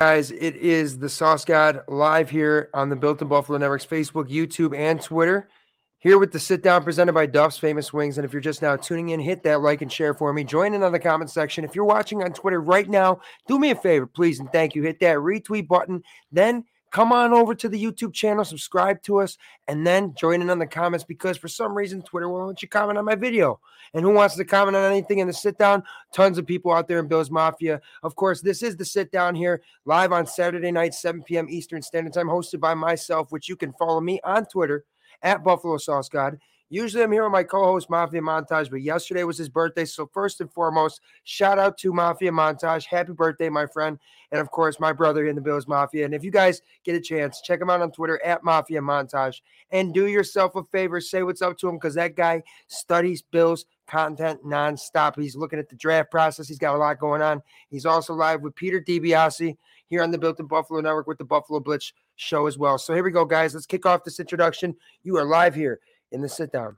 Guys, it is the Sauce God live here on the Built in Buffalo Network's Facebook, YouTube, and Twitter. Here with the sit down presented by Duff's Famous Wings. And if you're just now tuning in, hit that like and share for me. Join in on the comment section. If you're watching on Twitter right now, do me a favor, please, and thank you. Hit that retweet button. Then come on over to the YouTube channel, subscribe to us, and then join in on the comments because for some reason Twitter won't let you comment on my video. And who wants to comment on anything in the sit down? Tons of people out there in Bills Mafia. Of course, this is the sit down here live on Saturday night, 7 p.m. Eastern Standard Time, hosted by myself, which you can follow me on Twitter at Buffalo Sauce God. Usually I'm here with my co-host Mafia Montage, but yesterday was his birthday. So first and foremost, shout out to Mafia Montage. Happy birthday, my friend. And of course, my brother in the Bills Mafia. And if you guys get a chance, check him out on Twitter at Mafia Montage. And do yourself a favor, say what's up to him because that guy studies Bills content nonstop. He's looking at the draft process. He's got a lot going on. He's also live with Peter DiBiase here on the Built in Buffalo Network with the Buffalo Blitz show as well. So here we go, guys. Let's kick off this introduction. You are live here in the sit down.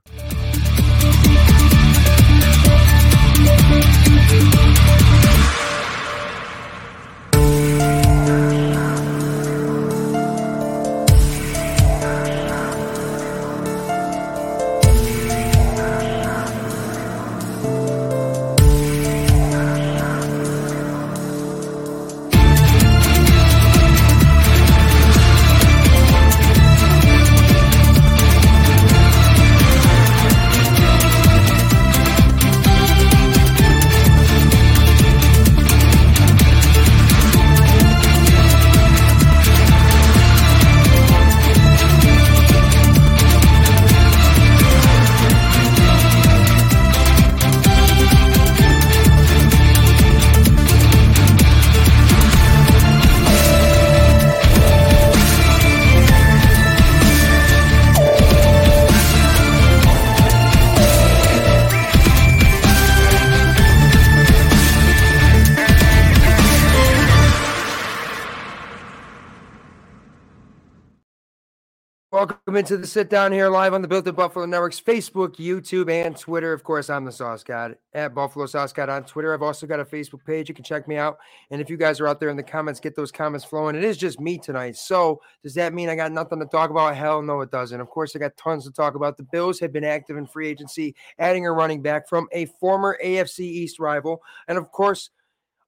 Welcome into the sit down here live on the Built in Buffalo Network's Facebook, YouTube, and Twitter. Of course, I'm the Sauce God at Buffalo Sauce God on Twitter. I've also got a Facebook page. You can check me out. And if you guys are out there in the comments, get those comments flowing. It is just me tonight. So does that mean I got nothing to talk about? Hell no, it doesn't. Of course, I got tons to talk about. The Bills have been active in free agency, adding a running back from a former AFC East rival. And of course,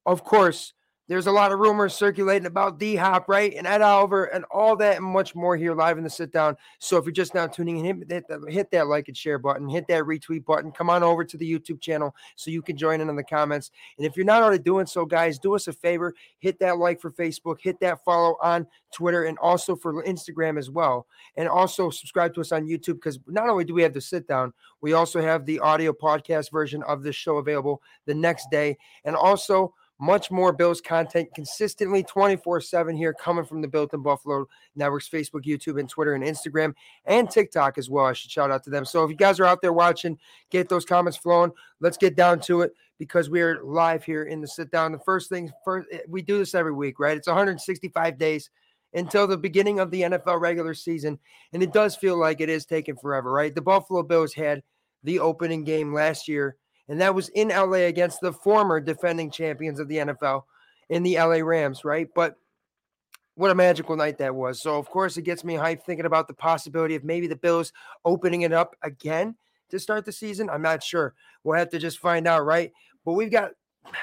of course, there's a lot of rumors circulating about D Hop, right? And Ed Oliver and all that and much more here live in the sit down. So if you're just now tuning in, hit, hit, hit, that like and share button, hit that retweet button. Come on over to the YouTube channel so you can join in on the comments. And if you're not already doing so, guys, do us a favor hit that like for Facebook, hit that follow on Twitter, and also for Instagram as well. And also subscribe to us on YouTube because not only do we have the sit down, we also have the audio podcast version of this show available the next day. And also, much more Bills content consistently 24 7 here coming from the Built in Buffalo Networks, Facebook, YouTube, and Twitter, and Instagram, and TikTok as well. I should shout out to them. So if you guys are out there watching, get those comments flowing. Let's get down to it because we are live here in the sit down. The first thing, first, eh, we do this every week, right? It's 165 days until the beginning of the NFL regular season. And it does feel like it is taking forever, right? The Buffalo Bills had the opening game last year and that was in LA against the former defending champions of the NFL in the LA Rams, right? But what a magical night that was. So, of course, it gets me hyped thinking about the possibility of maybe the Bills opening it up again to start the season. I'm not sure. We'll have to just find out, right? But we've got,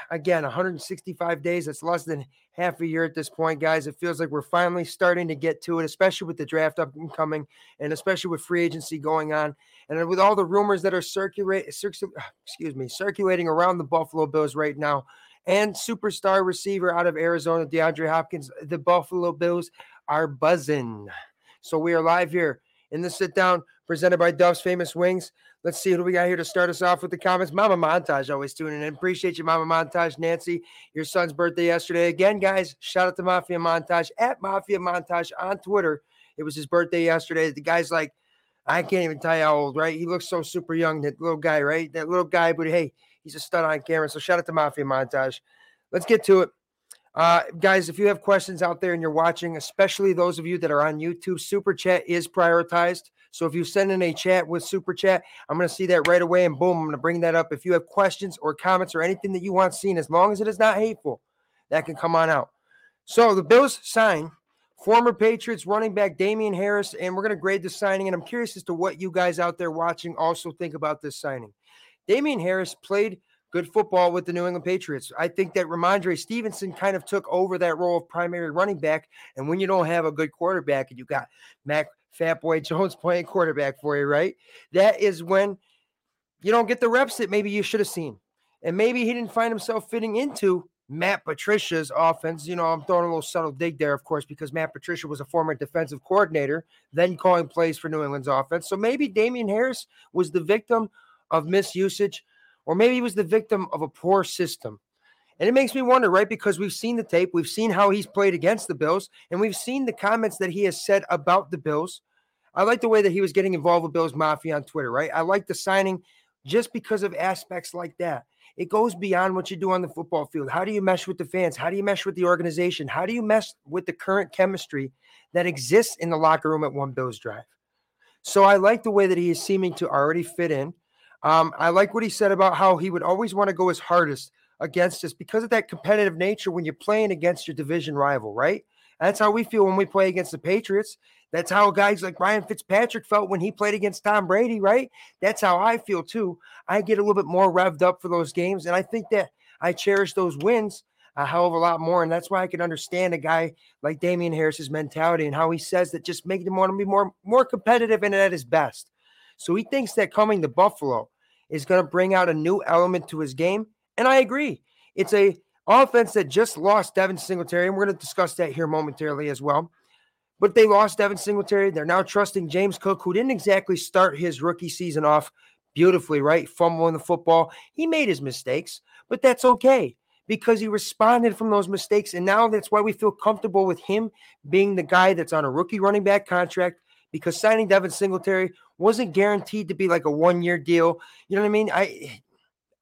again, 165 days. That's less than half a year at this point, guys. It feels like we're finally starting to get to it, especially with the draft up and coming, and especially with free agency going on, and with all the rumors that are circulating, ah, excuse me, circulating around the Buffalo Bills right now, and superstar receiver out of Arizona, DeAndre Hopkins. The Buffalo Bills are buzzing. So we are live here in the sit down presented by Duff's Famous Wings. Let's see who we got here to start us off with the comments. Mama Montage always tuning in. Appreciate you, Mama Montage. Nancy, your son's birthday yesterday. Again, guys, shout out to Mafia Montage at Mafia Montage on Twitter. It was his birthday yesterday. The guy's like, I can't even tell you how old, right? He looks so super young, that little guy, right? That little guy, but hey, he's a stud on camera. So shout out to Mafia Montage. Let's get to it. Uh, guys, if you have questions out there and you're watching, especially those of you that are on YouTube, Super Chat is prioritized. So if you send in a chat with Super Chat, I'm going to see that right away and boom, I'm going to bring that up. If you have questions or comments or anything that you want seen, as long as it is not hateful, that can come on out. So the Bills sign former Patriots running back Damien Harris, and we're going to grade the signing. And I'm curious as to what you guys out there watching also think about this signing. Damien Harris played good football with the New England Patriots. I think that Rhamondre Stevenson kind of took over that role of primary running back. And when you don't have a good quarterback and you got Mac Fat Boy Jones playing quarterback for you, right? That is when you don't get the reps that maybe you should have seen. And maybe he didn't find himself fitting into Matt Patricia's offense. You know, I'm throwing a little subtle dig there, of course, because Matt Patricia was a former defensive coordinator, then calling plays for New England's offense. So maybe Damien Harris was the victim of misusage, or maybe he was the victim of a poor system. And it makes me wonder, right? Because we've seen the tape, we've seen how he's played against the Bills, and we've seen the comments that he has said about the Bills. I like the way that he was getting involved with Bills Mafia on Twitter, right? I like the signing just because of aspects like that. It goes beyond what you do on the football field. How do you mesh with the fans? How do you mesh with the organization? How do you mesh with the current chemistry that exists in the locker room at One Bills Drive? So I like the way that he is seeming to already fit in. Um, I like what he said about how he would always want to go his hardest against us because of that competitive nature when you're playing against your division rival, right? That's how we feel when we play against the Patriots. That's how guys like Ryan Fitzpatrick felt when he played against Tom Brady, right? That's how I feel too. I get a little bit more revved up for those games. And I think that I cherish those wins a hell of a lot more. And that's why I can understand a guy like Damien Harris's mentality and how he says that just making him want to be more, more competitive and at his best. So he thinks that coming to Buffalo is going to bring out a new element to his game. And I agree. It's a offense that just lost Devin Singletary, and we're going to discuss that here momentarily as well. But they lost Devin Singletary. They're now trusting James Cook, who didn't exactly start his rookie season off beautifully, right? Fumbling the football. He made his mistakes, but that's okay because he responded from those mistakes. And now that's why we feel comfortable with him being the guy that's on a rookie running back contract because signing Devin Singletary wasn't guaranteed to be like a one year deal. You know what I mean? I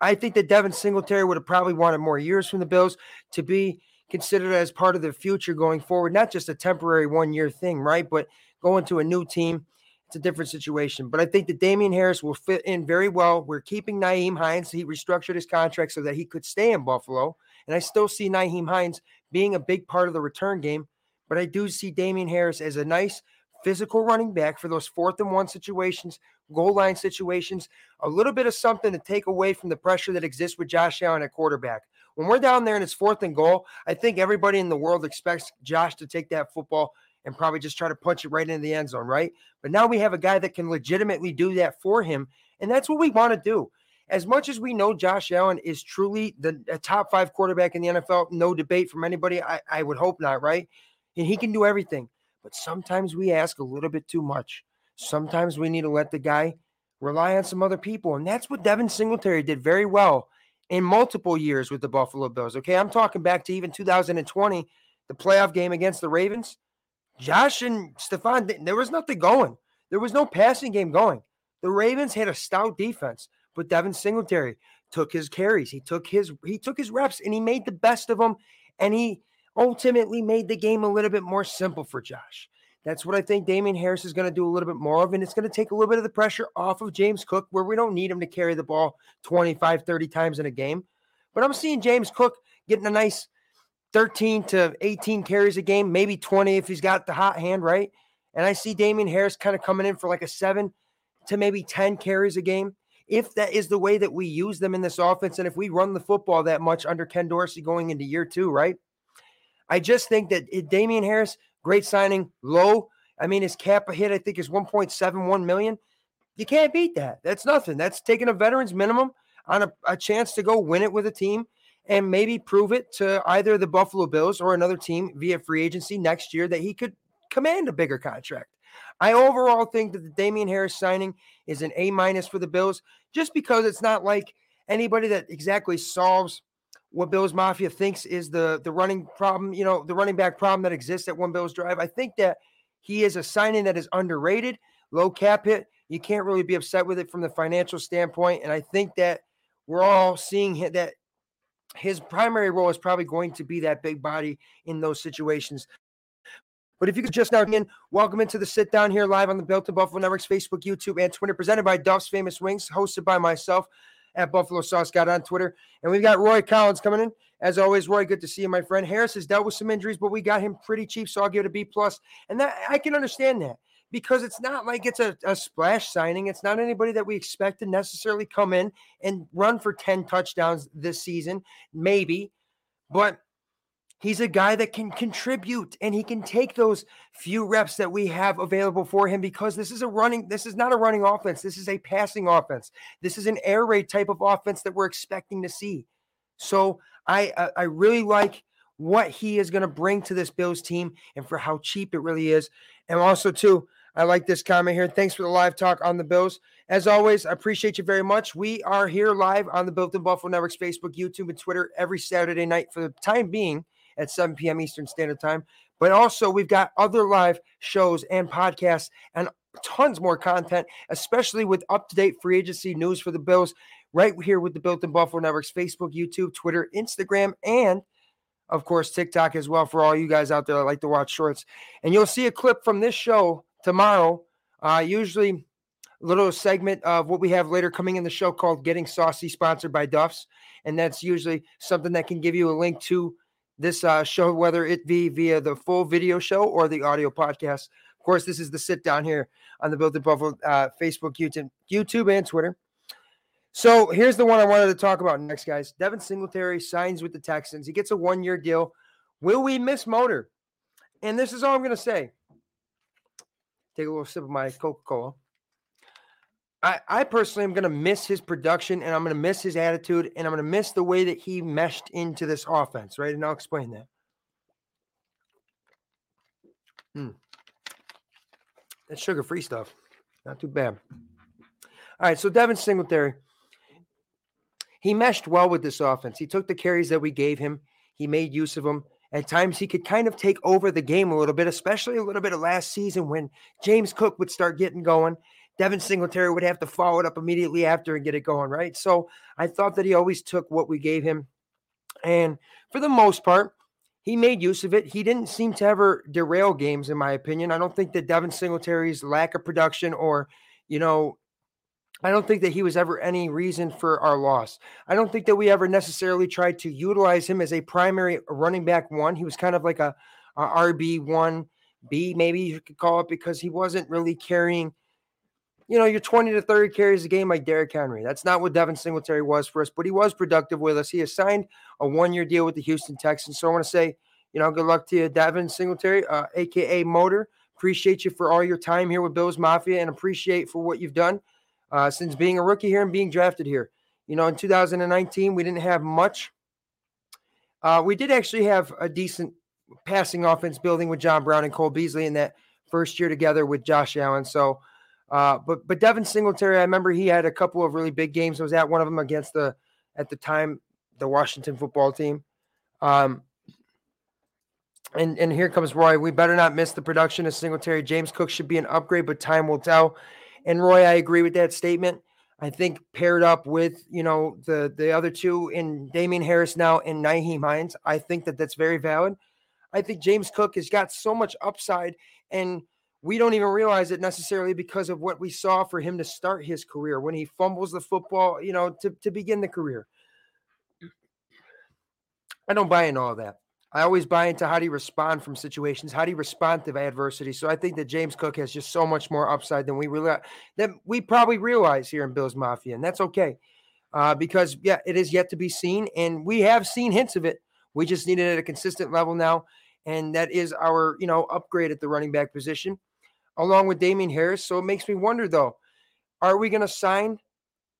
I think that Devin Singletary would have probably wanted more years from the Bills to be considered as part of their future going forward, not just a temporary one year thing, right? But going to a new team, it's a different situation. But I think that Damien Harris will fit in very well. We're keeping Nyheim Hines. He restructured his contract so that he could stay in Buffalo. And I still see Nyheim Hines being a big part of the return game. But I do see Damien Harris as a nice physical running back for those fourth and one situations, goal line situations, a little bit of something to take away from the pressure that exists with Josh Allen at quarterback. When we're down there and it's fourth and goal, I think everybody in the world expects Josh to take that football and probably just try to punch it right into the end zone, right? But now we have a guy that can legitimately do that for him. And that's what we want to do. As much as we know Josh Allen is truly the top five quarterback in the NFL, no debate from anybody, I, I would hope not, right? And he can do everything. But sometimes we ask a little bit too much. Sometimes we need to let the guy rely on some other people. And that's what Devin Singletary did very well in multiple years with the Buffalo Bills. Okay. I'm talking back to even 2020, the playoff game against the Ravens. Josh and Stefon, there was nothing going. There was no passing game going. The Ravens had a stout defense, but Devin Singletary took his carries. He took his he took his reps and he made the best of them. And he ultimately made the game a little bit more simple for Josh. That's what I think Damien Harris is going to do a little bit more of. And it's going to take a little bit of the pressure off of James Cook, where we don't need him to carry the ball 25, 30 times in a game. But I'm seeing James Cook getting a nice 13 to 18 carries a game, maybe 20 if he's got the hot hand, right? And I see Damien Harris kind of coming in for like a seven to maybe 10 carries a game. If that is the way that we use them in this offense, and if we run the football that much under Ken Dorsey going into year two, right? I just think that Damien Harris, great signing, low. I mean, his cap hit, I think, is 1.71 million. You can't beat that. That's nothing. That's taking a veteran's minimum on a, a chance to go win it with a team and maybe prove it to either the Buffalo Bills or another team via free agency next year that he could command a bigger contract. I overall think that the Damien Harris signing is an A minus for the Bills, just because it's not like anybody that exactly solves what Bills Mafia thinks is the the running problem, you know, the running back problem that exists at One Bills Drive. I think that he is a signing that is underrated, low cap hit. You can't really be upset with it from the financial standpoint, and I think that we're all seeing that his primary role is probably going to be that big body in those situations. But if you could just now in, welcome into the sit down here live on the Built in Buffalo Networks Facebook, YouTube, and Twitter, presented by Duff's Famous Wings, hosted by myself at Buffalo Sauce God on Twitter. And we've got Roy Collins coming in. As always, Roy, good to see you, my friend. Harris has dealt with some injuries, but we got him pretty cheap, so I'll give it a B plus. And that I can understand that because it's not like it's a, a splash signing. It's not anybody that we expect to necessarily come in and run for 10 touchdowns this season, maybe. But he's a guy that can contribute and he can take those few reps that we have available for him because this is a running, this is not a running offense. This is a passing offense. This is an air raid type of offense that we're expecting to see. So I I really like what he is going to bring to this Bills team and for how cheap it really is. And also, too, I like this comment here. Thanks for the live talk on the Bills. As always, I appreciate you very much. We are here live on the Built in Buffalo Networks Facebook, YouTube, and Twitter every Saturday night for the time being at 7 p.m. Eastern Standard Time. But also, we've got other live shows and podcasts and tons more content, especially with up to date free agency news for the Bills, right here with the Built in Buffalo Networks Facebook, YouTube, Twitter, Instagram, and of course, TikTok as well for all you guys out there that like to watch shorts. And you'll see a clip from this show tomorrow. Uh, usually, a little segment of what we have later coming in the show called Getting Saucy, sponsored by Duff's. And that's usually something that can give you a link to this uh, show, whether it be via the full video show or the audio podcast. Of course, this is the sit down here on the Built in Buffalo uh, Facebook, YouTube, YouTube, and Twitter. So here's the one I wanted to talk about next, guys. Devin Singletary signs with the Texans. He gets a one year deal. Will we miss Motor? And this is all I'm going to say. Take a little sip of my Coca Cola. I, I personally am going to miss his production and I'm going to miss his attitude and I'm going to miss the way that he meshed into this offense, right? And I'll explain that. Hmm. That's sugar free stuff. Not too bad. All right. So, Devin Singletary, he meshed well with this offense. He took the carries that we gave him, he made use of them. At times, he could kind of take over the game a little bit, especially a little bit of last season when James Cook would start getting going. Devin Singletary would have to follow it up immediately after and get it going, right? So I thought that he always took what we gave him. And for the most part, he made use of it. He didn't seem to ever derail games, in my opinion. I don't think that Devin Singletary's lack of production or, you know, I don't think that he was ever any reason for our loss. I don't think that we ever necessarily tried to utilize him as a primary running back one. He was kind of like a, a RB one B, maybe you could call it, because he wasn't really carrying, you know, your 20 to 30 carries a game like Derrick Henry. That's not what Devin Singletary was for us, but he was productive with us. He has signed a one year deal with the Houston Texans. So I want to say, you know, good luck to you, Devin Singletary, uh, aka Motor. Appreciate you for all your time here with Bills Mafia and appreciate for what you've done uh, since being a rookie here and being drafted here. You know, in 2019, we didn't have much. Uh, we did actually have a decent passing offense building with John Brown and Cole Beasley in that first year together with Josh Allen. So, uh, but but Devin Singletary, I remember he had a couple of really big games. I was at one of them against the at the time the Washington football team. Um, and and here comes Roy. We better not miss the production of Singletary. James Cook should be an upgrade, but time will tell. And Roy, I agree with that statement. I think paired up with you know the the other two in Damien Harris now and Nyheim Hines, I think that that's very valid. I think James Cook has got so much upside, and we don't even realize it necessarily because of what we saw for him to start his career when he fumbles the football, you know, to, to begin the career. I don't buy in all that. I always buy into how do you respond from situations, how do you respond to adversity. So I think that James Cook has just so much more upside than we really that we probably realize here in Bills Mafia, and that's okay, uh, because yeah, it is yet to be seen, and we have seen hints of it We just need it at a consistent level now. And that is our, you know, upgrade at the running back position, along with Damien Harris. So it makes me wonder though, are we going to sign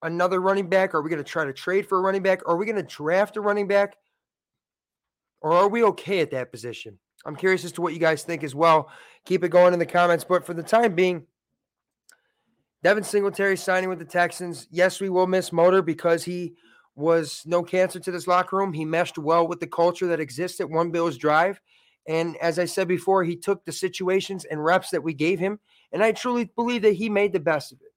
another running back? Are we going to try to trade for a running back? Are we going to draft a running back? Or are we okay at that position? I'm curious as to what you guys think as well. Keep it going in the comments. But for the time being, Devin Singletary signing with the Texans. Yes, we will miss Motor because he was no cancer to this locker room. He meshed well with the culture that exists at One Bills Drive. And as I said before, he took the situations and reps that we gave him. And I truly believe that he made the best of it.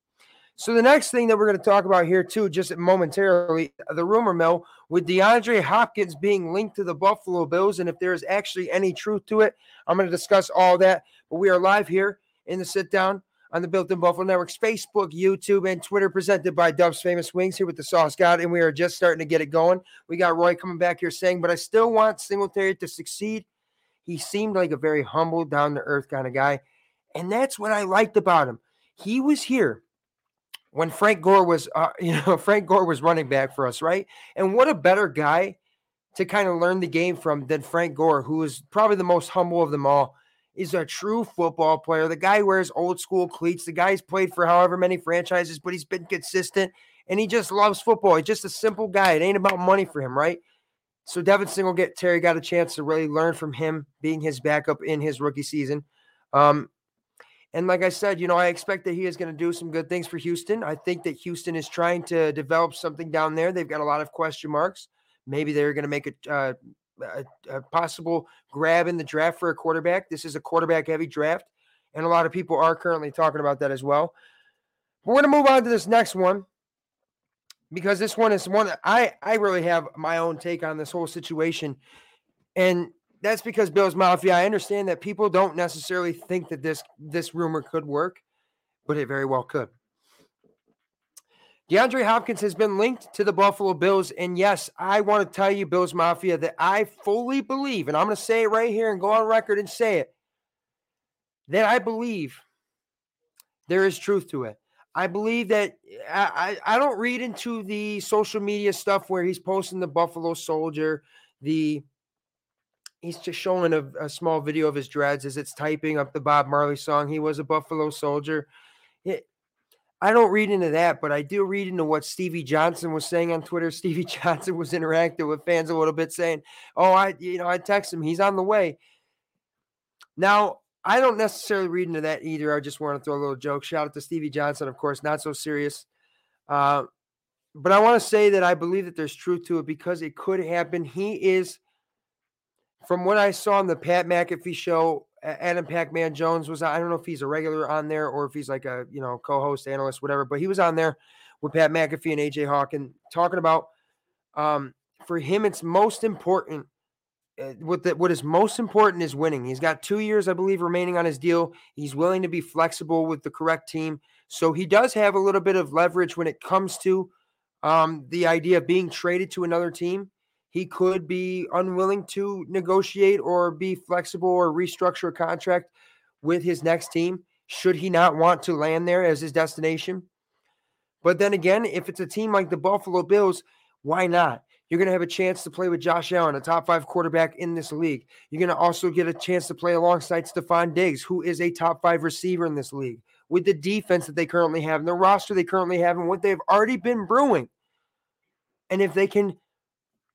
So the next thing that we're going to talk about here too, just momentarily, the rumor mill with DeAndre Hopkins being linked to the Buffalo Bills, and if there is actually any truth to it, I'm going to discuss all that. But we are live here in the sit down on the Built in Buffalo Network's Facebook, YouTube, and Twitter, presented by Duff's Famous Wings here with the Sauce God, and we are just starting to get it going. We got Roy coming back here saying, but I still want Singletary to succeed. He seemed like a very humble, down to earth kind of guy, and that's what I liked about him. He was here when Frank Gore was, uh, you know, Frank Gore was running back for us, right? And what a better guy to kind of learn the game from than Frank Gore, who is probably the most humble of them all. Is a true football player. The guy wears old school cleats. The guy's played for however many franchises, but he's been consistent and he just loves football. He's just a simple guy. It ain't about money for him, right? So Devin Singletary got Terry got a chance to really learn from him being his backup in his rookie season. Um, and like I said, you know, I expect that he is going to do some good things for Houston. I think that Houston is trying to develop something down there. They've got a lot of question marks. Maybe they're going to make a, uh, a, a possible grab in the draft for a quarterback. This is a quarterback heavy draft. And a lot of people are currently talking about that as well. We're going to move on to this next one because this one is one I, I really have my own take on this whole situation. And that's because Bills Mafia. I understand that people don't necessarily think that this this rumor could work, but it very well could. DeAndre Hopkins has been linked to the Buffalo Bills. And yes, I want to tell you, Bills Mafia, that I fully believe, and I'm going to say it right here and go on record and say it, that I believe there is truth to it. I believe that I, I, I don't read into the social media stuff where he's posting the Buffalo Soldier, the he's just showing a, a, small video of his dreads as it's typing up the Bob Marley song. He was a Buffalo soldier. It, I don't read into that, but I do read into what Stevie Johnson was saying on Twitter. Stevie Johnson was interacting with fans a little bit, saying, "Oh, I, you know, I text him. He's on the way." Now, I don't necessarily read into that either. I just want to throw a little joke. Shout out to Stevie Johnson, of course, not so serious. Uh, but I want to say that I believe that there's truth to it because it could happen. He is from what I saw on the Pat McAfee show, Adam Pac-Man Jones was I don't know if he's a regular on there or if he's like a you know co-host, analyst, whatever, but he was on there with Pat McAfee and AJ Hawk and talking about um, for him it's most important. Uh, what the, what is most important is winning. He's got two years, I believe, remaining on his deal. He's willing to be flexible with the correct team, so he does have a little bit of leverage when it comes to um, the idea of being traded to another team he could be unwilling to negotiate or be flexible or restructure a contract with his next team should he not want to land there as his destination. But then again, if it's a team like the Buffalo Bills, why not? You're going to have a chance to play with Josh Allen, a top five quarterback in this league. You're going to also get a chance to play alongside Stefon Diggs, who is a top five receiver in this league, with the defense that they currently have and the roster they currently have and what they've already been brewing. And if they can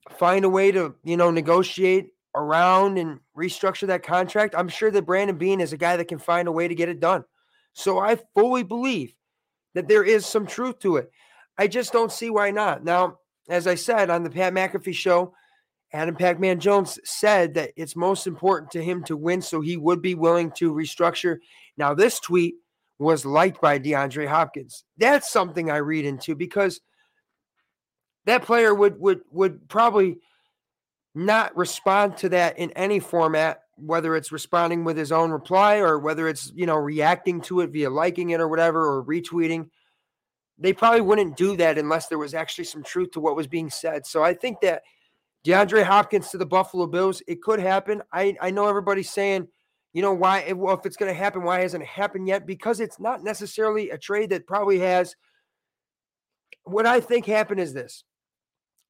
find a way to, you know, negotiate around and restructure that contract, I'm sure that Brandon Beane is a guy that can find a way to get it done. So I fully believe that there is some truth to it. I just don't see why not. Now, as I said on the Pat McAfee show, Adam Pac-Man Jones said that it's most important to him to win, so he would be willing to restructure. Now, this tweet was liked by DeAndre Hopkins. That's something I read into because – that player would would would probably not respond to that in any format whether it's responding with his own reply or whether it's you know reacting to it via liking it or whatever or retweeting they probably wouldn't do that unless there was actually some truth to what was being said so i think that DeAndre Hopkins to the Buffalo Bills it could happen i i know everybody's saying you know why well if it's going to happen why hasn't it happened yet because it's not necessarily a trade that probably has what i think happened is this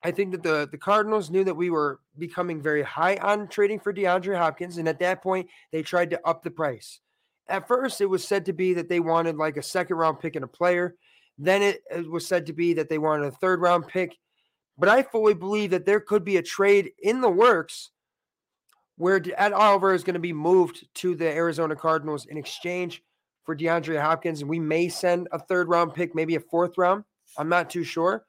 I think that the, the Cardinals knew that we were becoming very high on trading for DeAndre Hopkins. And at that point, they tried to up the price. At first, it was said to be that they wanted like a second round pick and a player. Then it, was said to be that they wanted a third round pick. But I fully believe that there could be a trade in the works where Ed Oliver is going to be moved to the Arizona Cardinals in exchange for DeAndre Hopkins. And we may send a third round pick, maybe a fourth round. I'm not too sure.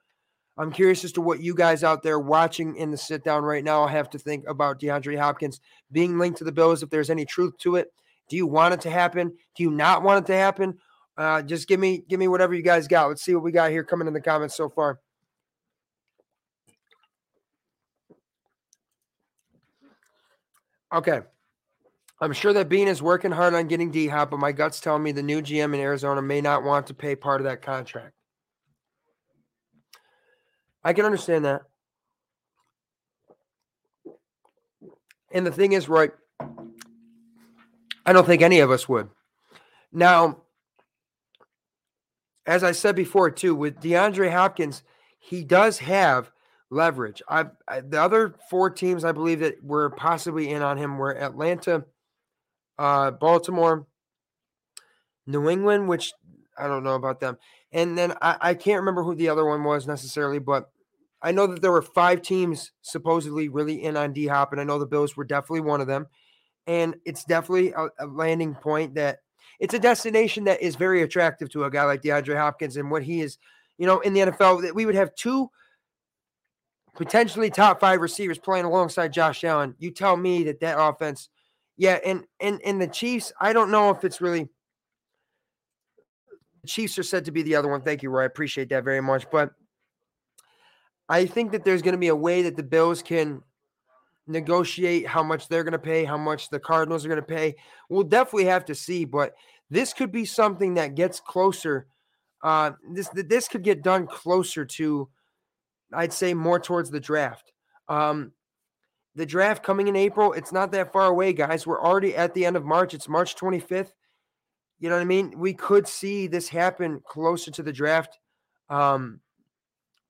I'm curious as to what you guys out there watching in the sit down right now have to think about DeAndre Hopkins being linked to the Bills. If there's any truth to it, do you want it to happen? Do you not want it to happen? Uh, just give me give me whatever you guys got. Let's see what we got here coming in the comments so far. Okay. I'm sure that Beane is working hard on getting D Hop, but my gut's telling me the new GM in Arizona may not want to pay part of that contract. I can understand that. And the thing is, Roy, I don't think any of us would. Now, as I said before, too, with DeAndre Hopkins, he does have leverage. I, I the other four teams I believe that were possibly in on him were Atlanta, uh, Baltimore, New England, which I don't know about them, and then I, I can't remember who the other one was necessarily, but I know that there were five teams supposedly really in on D Hop, and I know the Bills were definitely one of them. And it's definitely a, a, landing point that it's a destination that is very attractive to a guy like DeAndre Hopkins and what he is, you know, in the NFL. That we would have two potentially top five receivers playing alongside Josh Allen. You tell me that that offense, yeah, and and and the Chiefs. I don't know if it's really. The Chiefs are said to be the other one. Thank you, Roy. I appreciate that very much, but I think that there's going to be a way that the Bills can negotiate how much they're going to pay, how much the Cardinals are going to pay. We'll definitely have to see, but this could be something that gets closer. Uh, this this could get done closer to, I'd say, more towards the draft. Um, the draft coming in April, it's not that far away, guys. We're already at the end of March. It's March 25th. You know what I mean? We could see this happen closer to the draft. Um,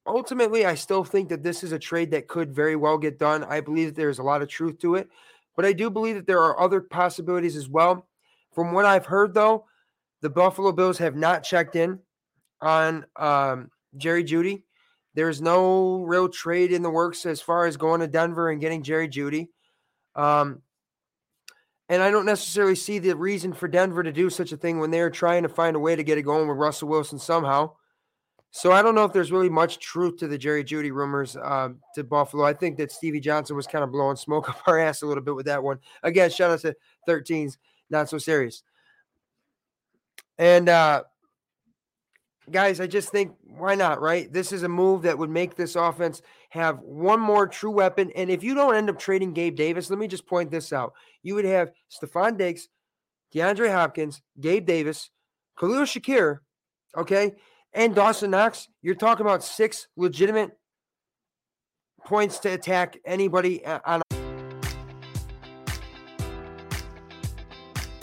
ultimately, I still think that this is a trade that could very well get done. I believe there's a lot of truth to it, but I do believe that there are other possibilities as well. From what I've heard, though, the Buffalo Bills have not checked in on um, Jerry Jeudy. There's no real trade in the works as far as going to Denver and getting Jerry Jeudy. Um, and I don't necessarily see the reason for Denver to do such a thing when they're trying to find a way to get it going with Russell Wilson somehow. So I don't know if there's really much truth to the Jerry Jeudy rumors um, to Buffalo. I think that Stevie Johnson was kind of blowing smoke up our ass a little bit with that one. Again, shout out to 13s, not so serious. And uh, guys, I just think why not, right? This is a move that would make this offense have one more true weapon. And if you don't end up trading Gabe Davis, let me just point this out. You would have Stefon Diggs, DeAndre Hopkins, Gabe Davis, Khalil Shakir, okay? And Dawson Knox, you're talking about six legitimate points to attack anybody on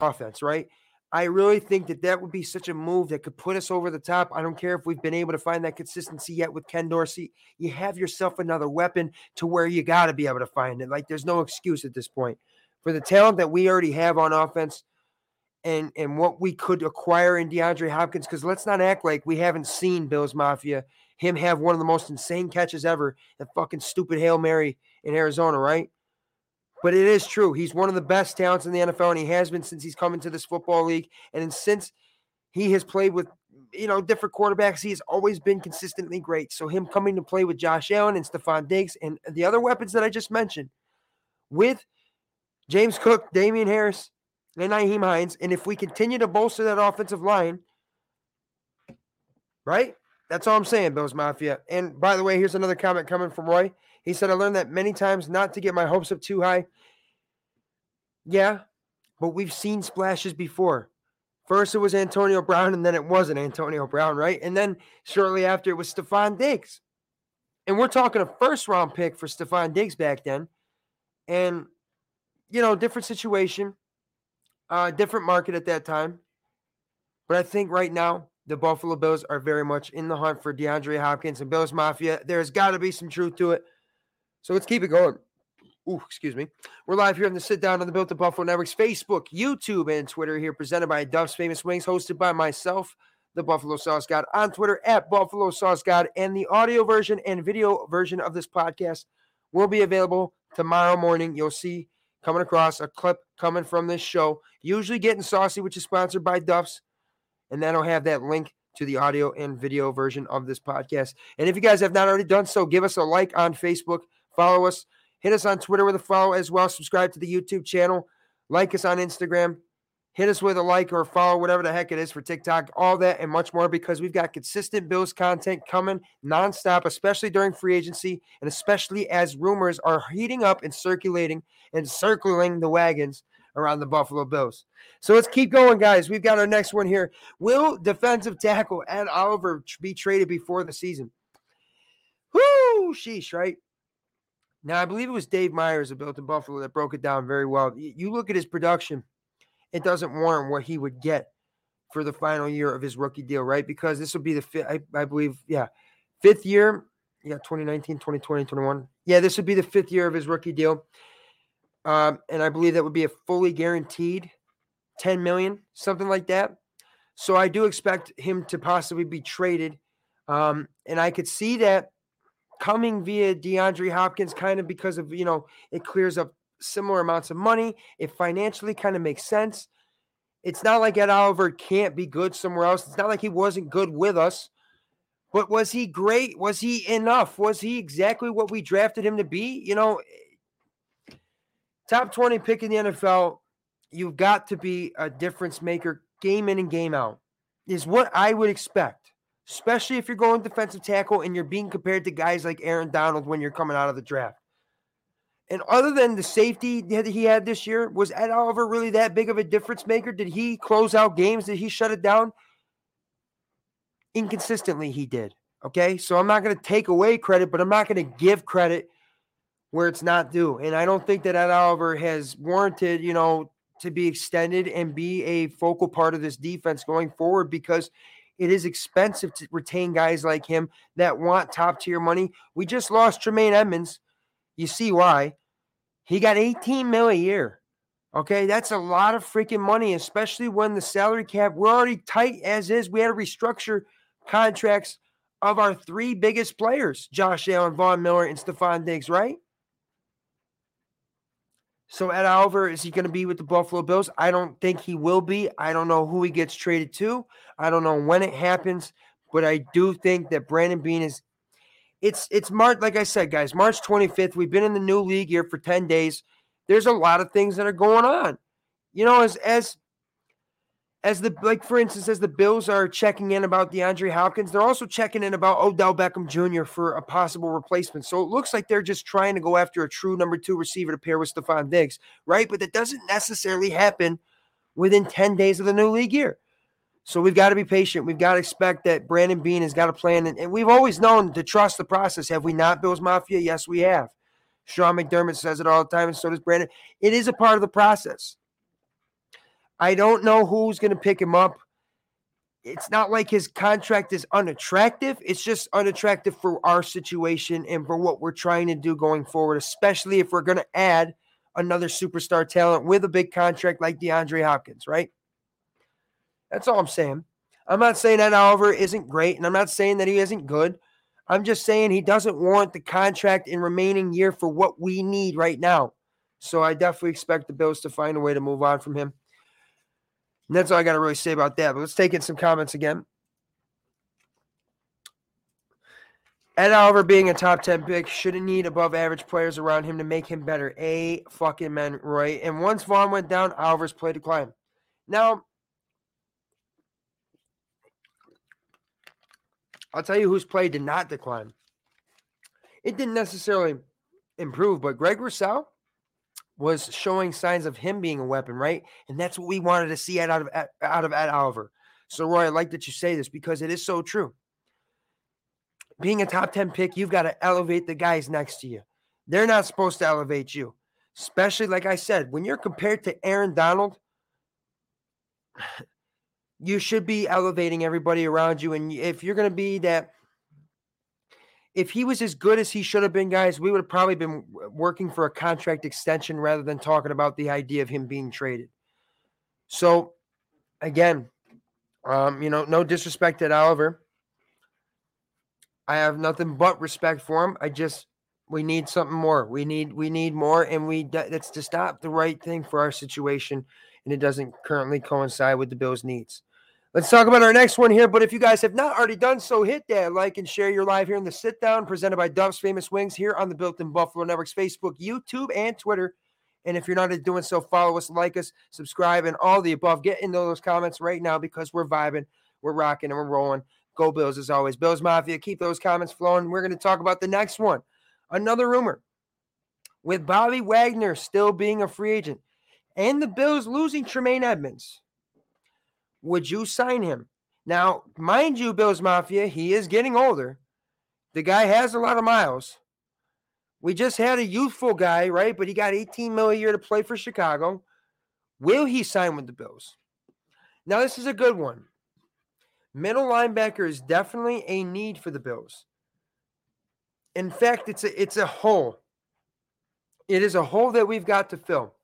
Offense, right? I really think that that would be such a move that could put us over the top. I don't care if we've been able to find that consistency yet with Ken Dorsey. You have yourself another weapon to where you got to be able to find it. Like there's no excuse at this point for the talent that we already have on offense and and what we could acquire in DeAndre Hopkins. Because let's not act like we haven't seen Bills Mafia him have one of the most insane catches ever, that fucking stupid hail mary in Arizona, right? But it is true. He's one of the best talents in the NFL, and he has been since he's come into this football league. And since he has played with you know different quarterbacks, he has always been consistently great. So him coming to play with Josh Allen and Stefon Diggs and the other weapons that I just mentioned, with James Cook, Damien Harris, and Nyheim Hines, and if we continue to bolster that offensive line, right? That's all I'm saying, Bills Mafia. And by the way, here's another comment coming from Roy. He said, I learned that many times not to get my hopes up too high. Yeah, but we've seen splashes before. First, it was Antonio Brown, and then it wasn't Antonio Brown, right? And then shortly after, it was Stefon Diggs. And we're talking a first round pick for Stefon Diggs back then. And, you know, different situation, uh, different market at that time. But I think right now, the Buffalo Bills are very much in the hunt for DeAndre Hopkins and Bills Mafia. There's got to be some truth to it. So let's keep it going. Ooh, excuse me. We're live here on the sit down on the Built in Buffalo Networks Facebook, YouTube, and Twitter here, presented by Duff's Famous Wings, hosted by myself, the Buffalo Sauce God, on Twitter at Buffalo Sauce God. And the audio version and video version of this podcast will be available tomorrow morning. You'll see coming across a clip coming from this show, usually getting saucy, which is sponsored by Duff's. And that'll have that link to the audio and video version of this podcast. And if you guys have not already done so, give us a like on Facebook Follow us. Hit us on Twitter with a follow as well. Subscribe to the YouTube channel. Like us on Instagram. Hit us with a like or follow, whatever the heck it is for TikTok, all that and much more because we've got consistent Bills content coming nonstop, especially during free agency and especially as rumors are heating up and circulating and circling the wagons around the Buffalo Bills. So let's keep going, guys. We've got our next one here. Will defensive tackle Ed Oliver be traded before the season? Whoo, sheesh, right? Now, I believe it was Dave Myers of Built in Buffalo that broke it down very well. You look at his production, it doesn't warrant what he would get for the final year of his rookie deal, right? Because this will be the fifth, I, I believe, yeah, fifth year. Yeah, 2019, 2020, 21. Yeah, this would be the fifth year of his rookie deal. Um, and I believe that would be a fully guaranteed 10 million, something like that. So I do expect him to possibly be traded. Um, and I could see that coming via DeAndre Hopkins, kind of because of, you know, it clears up similar amounts of money. It financially kind of makes sense. It's not like Ed Oliver can't be good somewhere else. It's not like he wasn't good with us. But was he great? Was he enough? Was he exactly what we drafted him to be? You know, top 20 pick in the NFL, you've got to be a difference maker game in and game out, is what I would expect especially if you're going defensive tackle and you're being compared to guys like Aaron Donald when you're coming out of the draft. And other than the safety that he had this year, was Ed Oliver really that big of a difference maker? Did he close out games? Did he shut it down? Inconsistently, he did. Okay. So I'm not going to take away credit, but I'm not going to give credit where it's not due. And I don't think that Ed Oliver has warranted, you know, to be extended and be a focal part of this defense going forward because it is expensive to retain guys like him that want top tier money. We just lost Tremaine Edmunds. You see why. He got 18 mil a year. Okay, that's a lot of freaking money, especially when the salary cap, we're already tight as is. We had to restructure contracts of our three biggest players, Josh Allen, Von Miller, and Stefon Diggs, right? So Ed Oliver, is he going to be with the Buffalo Bills? I don't think he will be. I don't know who he gets traded to. I don't know when it happens, but I do think that Brandon Beane is it's it's March, like I said, guys, March 25th. We've been in the new league here for 10 days. There's a lot of things that are going on. You know, as as as the like for instance, as the Bills are checking in about DeAndre Hopkins, they're also checking in about Odell Beckham Jr. for a possible replacement. So it looks like they're just trying to go after a true number two receiver to pair with Stefon Diggs, right? But that doesn't necessarily happen within 10 days of the new league year. So we've got to be patient. We've got to expect that Brandon Beane has got a plan. And, and we've always known to trust the process. Have we not, Bills Mafia? Yes, we have. Sean McDermott says it all the time, and so does Brandon. It is a part of the process. I don't know who's going to pick him up. It's not like his contract is unattractive. It's just unattractive for our situation and for what we're trying to do going forward, especially if we're going to add another superstar talent with a big contract like DeAndre Hopkins, right? That's all I'm saying. I'm not saying that Oliver isn't great, and I'm not saying that he isn't good. I'm just saying he doesn't warrant the contract in remaining year for what we need right now. So I definitely expect the Bills to find a way to move on from him. And that's all I got to really say about that. But let's take in some comments again. Ed Oliver being a top 10 pick shouldn't need above average players around him to make him better. A fucking man, Roy. And once Von went down, Oliver's play declined. Now, I'll tell you whose play did not decline. It didn't necessarily improve, but Greg Rousseau was showing signs of him being a weapon, right? And that's what we wanted to see out of out of Ed Oliver. So, Roy, I like that you say this because it is so true. Being a top 10 pick, you've got to elevate the guys next to you. They're not supposed to elevate you. Especially, like I said, when you're compared to Aaron Donald, you should be elevating everybody around you. And if you're going to be that, if he was as good as he should have been, guys, we would have probably been working for a contract extension rather than talking about the idea of him being traded. So, again, um, you know, no disrespect to Oliver. I have nothing but respect for him. I just we need something more. We need we need more, and we that's just not the right thing for our situation, and it doesn't currently coincide with the Bills' needs. Let's talk about our next one here. But if you guys have not already done so, hit that like and share your live here in the sit down presented by Duff's Famous Wings here on the Built in Buffalo Network's Facebook, YouTube, and Twitter. And if you're not doing so, follow us, like us, subscribe, and all the above. Get into those comments right now because we're vibing, we're rocking, and we're rolling. Go Bills as always. Bills Mafia, keep those comments flowing. We're going to talk about the next one. Another rumor with Bobby Wagner still being a free agent and the Bills losing Tremaine Edmunds. Would you sign him? Now, mind you, Bills Mafia, he is getting older. The guy has a lot of miles. We just had a youthful guy, right? But he got 18 mil a year to play for Chicago. Will he sign with the Bills? Now, this is a good one. Middle linebacker is definitely a need for the Bills. In fact, it's a it's a hole. It is a hole that we've got to fill.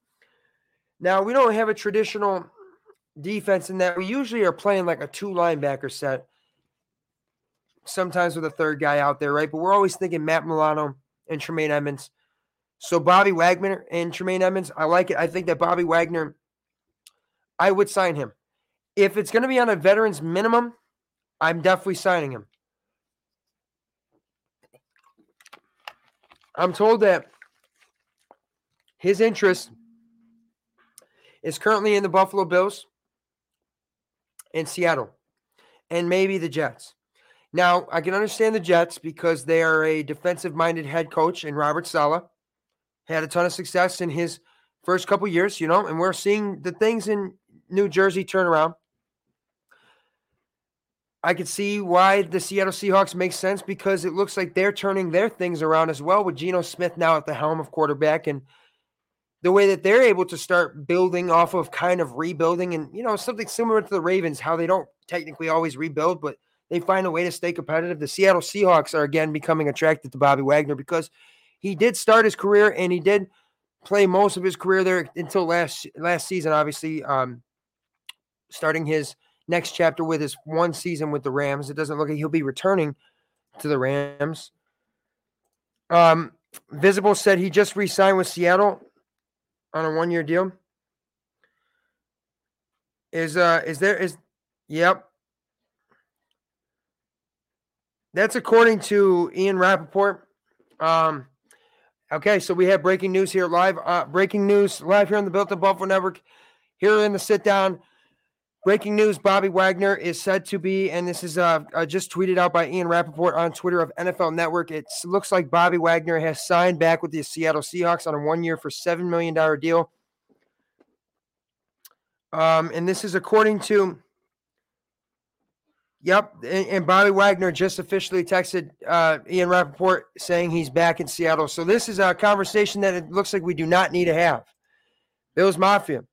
Now, we don't have a traditional defense in that we usually are playing like a two linebacker set, sometimes with a third guy out there, right? But we're always thinking Matt Milano and Tremaine Edmunds. So Bobby Wagner and Tremaine Edmunds, I like it. I think that Bobby Wagner, I would sign him. If it's going to be on a veterans minimum, I'm definitely signing him. I'm told that his interest is currently in the Buffalo Bills and Seattle and maybe the Jets. Now, I can understand the Jets because they are a defensive minded head coach and Robert Saleh had a ton of success in his first couple years, you know, and we're seeing the things in New Jersey turn around. I could see why the Seattle Seahawks make sense because it looks like they're turning their things around as well with Geno Smith now at the helm of quarterback and the way that they're able to start building off of kind of rebuilding and you know something similar to the Ravens how they don't technically always rebuild but they find a way to stay competitive. The Seattle Seahawks are again becoming attracted to Bobby Wagner because he did start his career and he did play most of his career there until last last season obviously um starting his next chapter with his one season with the Rams. It doesn't look like he'll be returning to the Rams. Um, Visible said he just re-signed with Seattle on a one-year deal. Is uh is there is yep. That's according to Ian Rapoport. Um okay, so we have breaking news here live. Uh breaking news live here on the Built in Buffalo Network. Here in the sit down. Breaking news Bobby Wagner is said to be, and this is uh, uh, just tweeted out by Ian Rapoport on Twitter of NFL Network. It looks like Bobby Wagner has signed back with the Seattle Seahawks on a one year for $7 million deal. Um, and this is according to, yep, and, and Bobby Wagner just officially texted uh, Ian Rapoport saying he's back in Seattle. So this is a conversation that it looks like we do not need to have. Bills Mafia.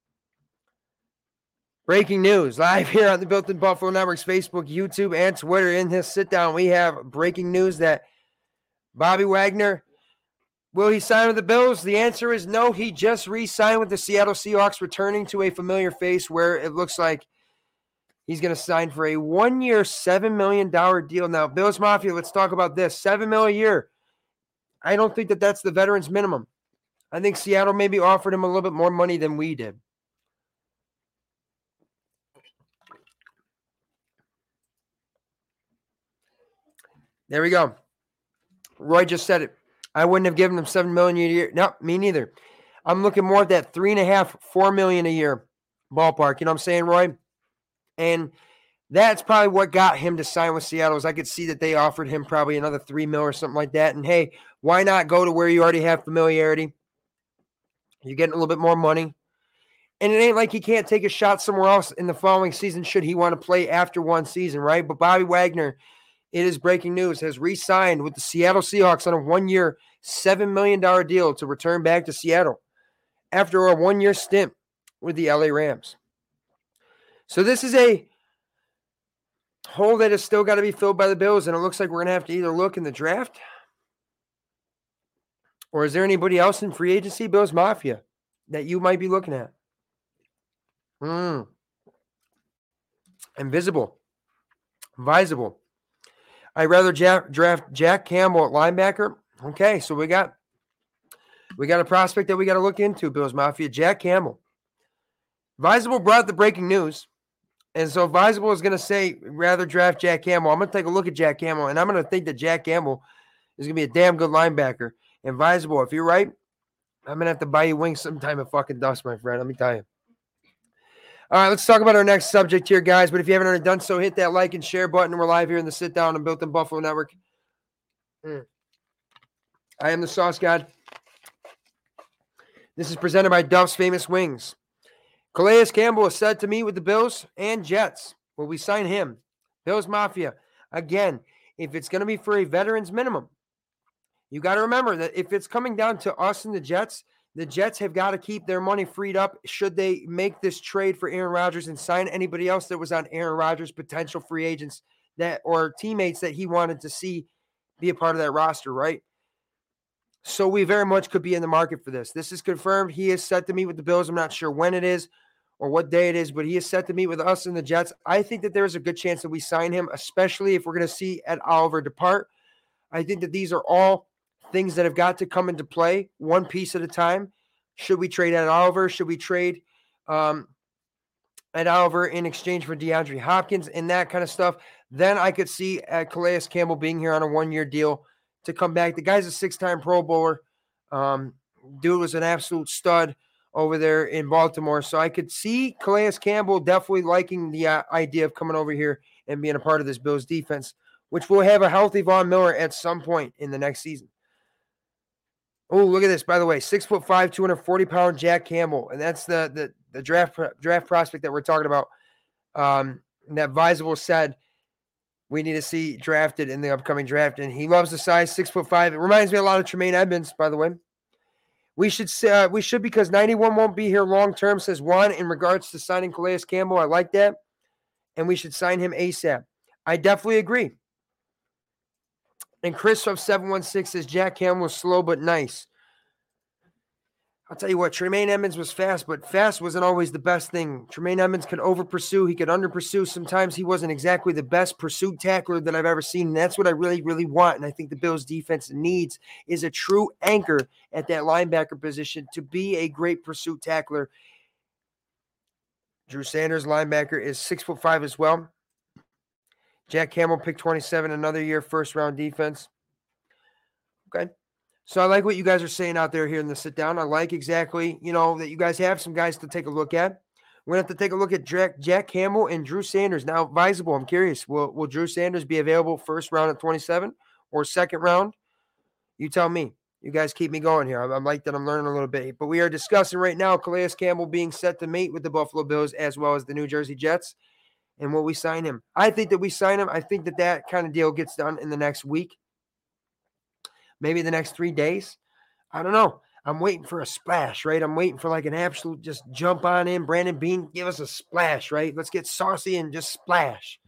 Breaking news live here on the Built in Buffalo Network's Facebook, YouTube, and Twitter. In this sit down, we have breaking news that Bobby Wagner will he sign with the Bills? The answer is no. He just re signed with the Seattle Seahawks, returning to a familiar face where it looks like he's going to sign for a one year, $7 million deal. Now, Bills Mafia, let's talk about this $7 million a year. I don't think that that's the veterans minimum. I think Seattle maybe offered him a little bit more money than we did. There we go. Roy just said it. I wouldn't have given him seven million a year. No, me neither. I'm looking more at that three and a half, four million a year ballpark. You know what I'm saying, Roy? And that's probably what got him to sign with Seattle. Is I could see that they offered him probably another three mil or something like that. And hey, why not go to where you already have familiarity? You're getting a little bit more money. And it ain't like he can't take a shot somewhere else in the following season should he want to play after one season, right? But Bobby Wagner, it is breaking news, has re signed with the Seattle Seahawks on a one year, $7 million deal to return back to Seattle after a one year stint with the LA Rams. So this is a hole that has still got to be filled by the Bills, and it looks like we're going to have to either look in the draft or is there anybody else in free agency, Bills Mafia, that you might be looking at? Hmm. Invisible. Visible. I'd rather draft Jack Campbell at linebacker. Okay, so we got we got a prospect that we got to look into, Bills Mafia. Jack Campbell. Visible brought the breaking news. And so Visible is going to say, rather draft Jack Campbell. I'm going to take a look at Jack Campbell, and I'm going to think that Jack Campbell is going to be a damn good linebacker. And Visible, if you're right, I'm going to have to buy you wings sometime at fucking Duff's, my friend. Let me tell you. All right, let's talk about our next subject here, guys. But if you haven't already done so, hit that like and share button. We're live here in the Sit Down and Built in Buffalo Network. Mm. I am the Sauce God. This is presented by Duff's Famous Wings. Calais Campbell is said to meet with the Bills and Jets. Will we sign him? Bills Mafia. Again, if it's going to be for a veterans minimum, you got to remember that if it's coming down to us and the Jets, the Jets have got to keep their money freed up should they make this trade for Aaron Rodgers and sign anybody else that was on Aaron Rodgers' potential free agents that or teammates that he wanted to see be a part of that roster, right? So we very much could be in the market for this. This is confirmed. He is set to meet with the Bills. I'm not sure when it is or what day it is, but he is set to meet with us and the Jets. I think that there is a good chance that we sign him, especially if we're going to see Ed Oliver depart. I think that these are all things that have got to come into play one piece at a time. Should we trade Ed Oliver? Should we trade um, Oliver in exchange for DeAndre Hopkins and that kind of stuff? Then I could see uh, Calais Campbell being here on a one year deal to come back. The guy's a six time Pro Bowler. Um, dude was an absolute stud over there in Baltimore. So I could see Calais Campbell definitely liking the uh, idea of coming over here and being a part of this Bills defense, which will have a healthy Von Miller at some point in the next season. Oh, look at this, by the way. Six foot five, 240 pound Jack Campbell. And that's the the, the draft draft prospect that we're talking about. Um, that Visible said we need to see drafted in the upcoming draft. And he loves the size, six foot five. It reminds me a lot of Tremaine Edmunds, by the way. We should uh, we should because 91 won't be here long term, says Juan, in regards to signing Calais Campbell. I like that. And we should sign him ASAP. I definitely agree. And Chris from 716 says Jack Ham was slow but nice. I'll tell you what, Tremaine Edmunds was fast, but fast wasn't always the best thing. Tremaine Edmunds could over pursue, he could under pursue. Sometimes he wasn't exactly the best pursuit tackler that I've ever seen. And that's what I really, really want. And I think the Bills defense needs is a true anchor at that linebacker position to be a great pursuit tackler. Drew Sanders, linebacker, is six foot five as well. Jack Campbell picked 27, another year, first round defense. Okay. So I like what you guys are saying out there here in the sit down. I like exactly, you know, that you guys have some guys to take a look at. We're gonna have to take a look at Jack, Jack Campbell and Drew Sanders. Now, visible. I'm curious. Will will Drew Sanders be available first round at 27 or second round? You tell me. You guys keep me going here. I'm like that. I'm learning a little bit. But we are discussing right now Calais Campbell being set to mate with the Buffalo Bills as well as the New Jersey Jets and will we sign him? I think that we sign him. I think that that kind of deal gets done in the next week, maybe the next three days. I don't know. I'm waiting for a splash, right? I'm waiting for like an absolute just jump on in. Brandon Beane, give us a splash, right? Let's get saucy and just splash.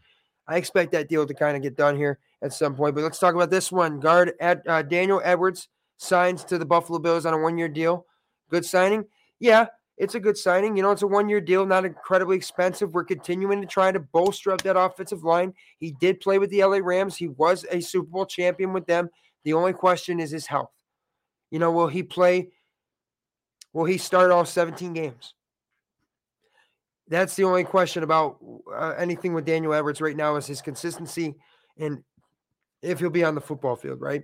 I expect that deal to kind of get done here at some point. But let's talk about this one. Guard at uh, Daniel Edwards signs to the Buffalo Bills on a one year deal. Good signing. Yeah, it's a good signing. You know, it's a one year deal, not incredibly expensive. We're continuing to try to bolster up that offensive line. He did play with the LA Rams, he was a Super Bowl champion with them. The only question is his health. You know, will he play Will he start all 17 games? That's the only question about uh, anything with Daniel Edwards right now is his consistency and if he'll be on the football field, right?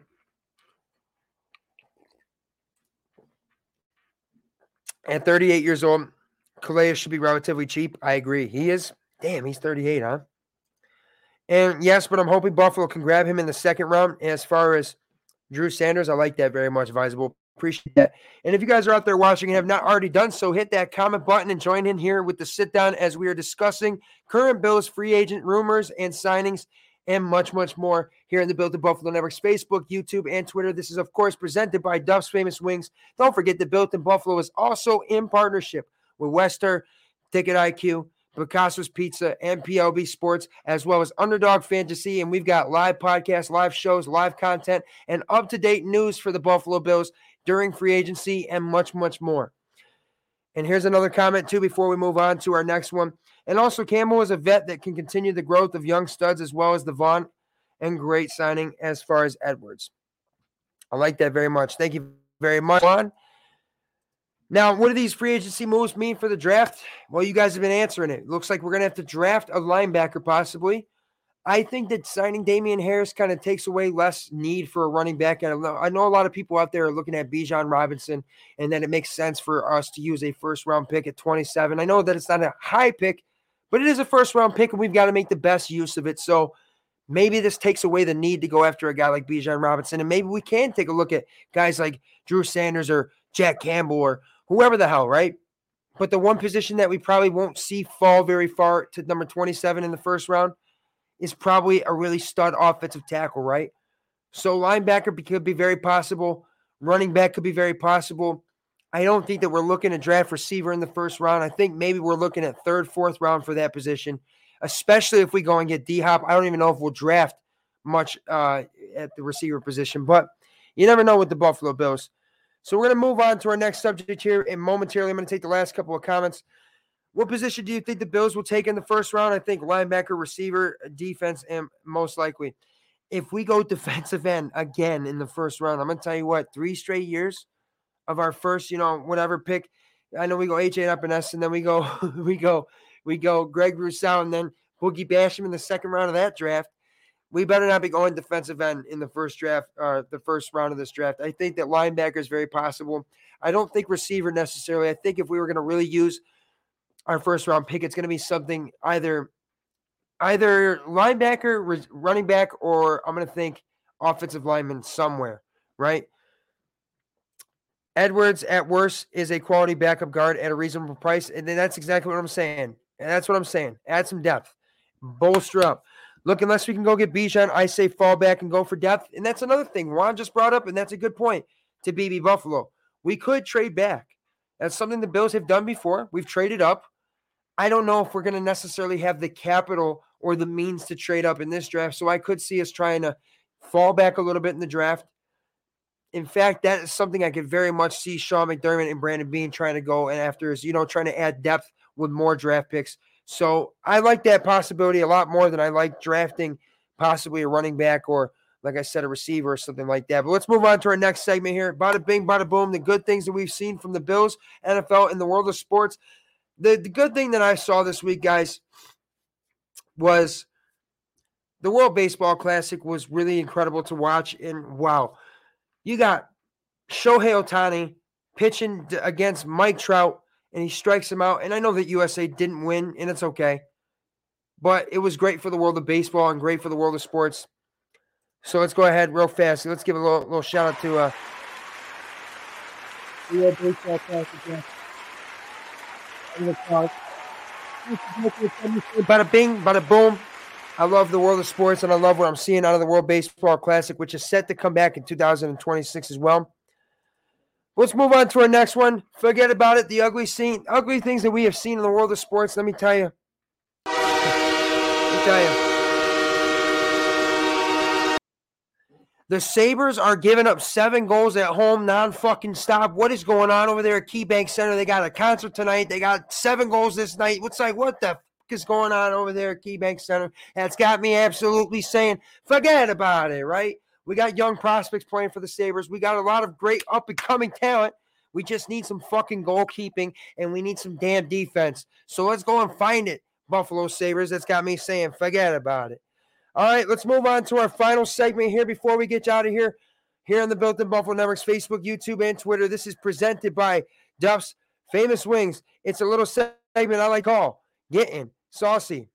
At 38 years old, Calais should be relatively cheap. I agree. He is. Damn, he's 38, huh? And yes, but I'm hoping Buffalo can grab him in the second round. As far as Drew Sanders, I like that very much, Visible. Appreciate that. And if you guys are out there watching and have not already done so, hit that comment button and join in here with the sit down as we are discussing current Bills free agent rumors and signings and much, much more here in the Built in Buffalo Network's Facebook, YouTube, and Twitter. This is, of course, presented by Duff's Famous Wings. Don't forget the Built in Buffalo is also in partnership with Wester, Ticket IQ, Picasso's Pizza, and PLB Sports, as well as Underdog Fantasy. And we've got live podcasts, live shows, live content, and up to date news for the Buffalo Bills during free agency, and much, much more. And here's another comment, too, before we move on to our next one. And also, Campbell is a vet that can continue the growth of young studs as well as the Von and great signing as far as Edwards. I like that very much. Thank you very much, Juan. Now, what do these free agency moves mean for the draft? Well, you guys have been answering it. Looks like we're going to have to draft a linebacker possibly. I think that signing Damien Harris kind of takes away less need for a running back. And I know a lot of people out there are looking at Bijan Robinson and that it makes sense for us to use a first round pick at 27. I know that it's not a high pick, but it is a first round pick and we've got to make the best use of it. So maybe this takes away the need to go after a guy like Bijan Robinson. And maybe we can take a look at guys like Drew Sanders or Jack Campbell or whoever the hell, right? But the one position that we probably won't see fall very far to number 27 in the first round is probably a really stud offensive tackle, right? So linebacker could be very possible. Running back could be very possible. I don't think that we're looking to draft receiver in the first round. I think maybe we're looking at third, fourth round for that position, especially if we go and get D Hop. I don't even know if we'll draft much uh, at the receiver position, but you never know with the Buffalo Bills. So we're going to move on to our next subject here. And momentarily, I'm going to take the last couple of comments. What position do you think the Bills will take in the first round? I think linebacker, receiver, defense, and most likely. If we go defensive end again in the first round, I'm going to tell you what, three straight years of our first, you know, whatever pick. I know we go AJ Epenesa, and then we go, we go, we go Greg Rousseau, and then Boogie Basham in the second round of that draft. We better not be going defensive end in the first draft, or uh, the first round of this draft. I think that linebacker is very possible. I don't think receiver necessarily. I think if we were going to really use – our first round pick. It's going to be something either either linebacker, running back, or I'm going to think offensive lineman somewhere, right? Edwards, at worst, is a quality backup guard at a reasonable price. And then that's exactly what I'm saying. And that's what I'm saying. Add some depth, bolster up. Look, unless we can go get Bijan, I say fall back and go for depth. And that's another thing Juan just brought up, and that's a good point to BB Buffalo. We could trade back. That's something the Bills have done before. We've traded up. I don't know if we're going to necessarily have the capital or the means to trade up in this draft. So I could see us trying to fall back a little bit in the draft. In fact, that is something I could very much see Sean McDermott and Brandon Beane trying to go and after is, you know, trying to add depth with more draft picks. So I like that possibility a lot more than I like drafting possibly a running back or, like I said, a receiver or something like that. But let's move on to our next segment here. Bada bing, bada boom. The good things that we've seen from the Bills, NFL, in the world of sports the, the good thing that I saw this week, guys, was the World Baseball Classic was really incredible to watch. And wow, you got Shohei Ohtani pitching against Mike Trout, and he strikes him out. And I know that USA didn't win, and it's okay. But it was great for the world of baseball and great for the world of sports. So let's go ahead real fast. Let's give a little, little shout out to uh, the World Baseball Classic. Bada bing, bada boom. I love the world of sports and I love what I'm seeing out of the World Baseball Classic, which is set to come back in 2026 as well. Let's move on to our next one. Forget about it. The ugly scene, ugly things that we have seen in the world of sports. Let me tell you. Let me tell you. The Sabres are giving up seven goals at home, non fucking stop. What is going on over there at KeyBank Center? They got a concert tonight. They got seven goals this night. What's like, what the fuck is going on over there at KeyBank Center? That's got me absolutely saying, forget about it, right? We got young prospects playing for the Sabres. We got a lot of great up and coming talent. We just need some fucking goalkeeping and we need some damn defense. So let's go and find it, Buffalo Sabres. That's got me saying, forget about it. All right, let's move on to our final segment here before we get you out of here. Here on the Built in Buffalo Networks, Facebook, YouTube, and Twitter. This is presented by Duff's Famous Wings. It's a little segment I like call Getting Saucy.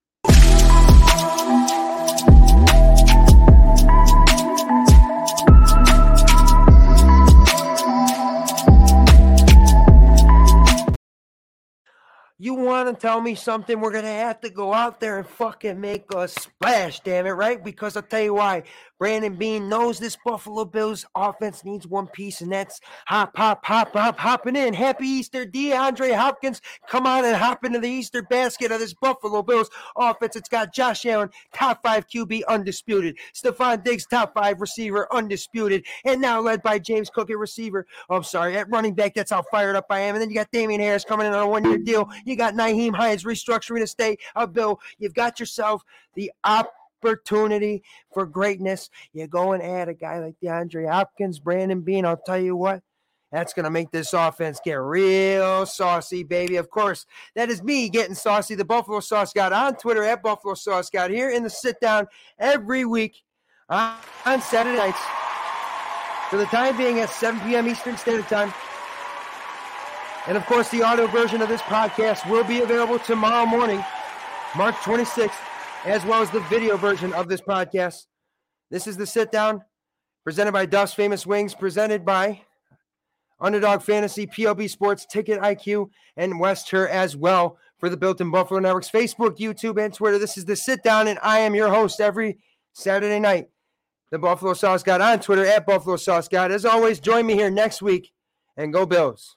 You want to tell me something? We're going to have to go out there and fucking make a splash, damn it, right? Because I'll tell you why. Brandon Beane knows this Buffalo Bills offense needs one piece, and that's hop, hop, hop, hop, hopping in. Happy Easter, DeAndre Hopkins. Come on and hop into the Easter basket of this Buffalo Bills offense. It's got Josh Allen, top five QB, undisputed. Stefon Diggs, top five receiver, undisputed. And now led by James Cook at receiver. Oh, I'm sorry, at running back, that's how fired up I am. And then you got Damien Harris coming in on a one year deal. You got Nyheim Hines restructuring a state. Uh, Bill, you've got yourself the op opportunity for greatness. You go and add a guy like DeAndre Hopkins, Brandon Beane. I'll tell you what, that's going to make this offense get real saucy, baby. Of course, that is me getting saucy. The Buffalo Sauce God on Twitter at Buffalo Sauce God here in the sit down every week on, on Saturday nights. For the time being at 7 p.m. Eastern Standard Time. And of course, the audio version of this podcast will be available tomorrow morning, March 26th as well as the video version of this podcast. This is the sit down presented by Duff's Famous Wings, presented by Underdog Fantasy, PLB Sports, Ticket IQ, and West Her as well for the Built in Buffalo Networks, Facebook, YouTube, and Twitter. This is the sit down, and I am your host every Saturday night. The Buffalo Sauce God on Twitter at Buffalo Sauce God. As always, join me here next week and go Bills.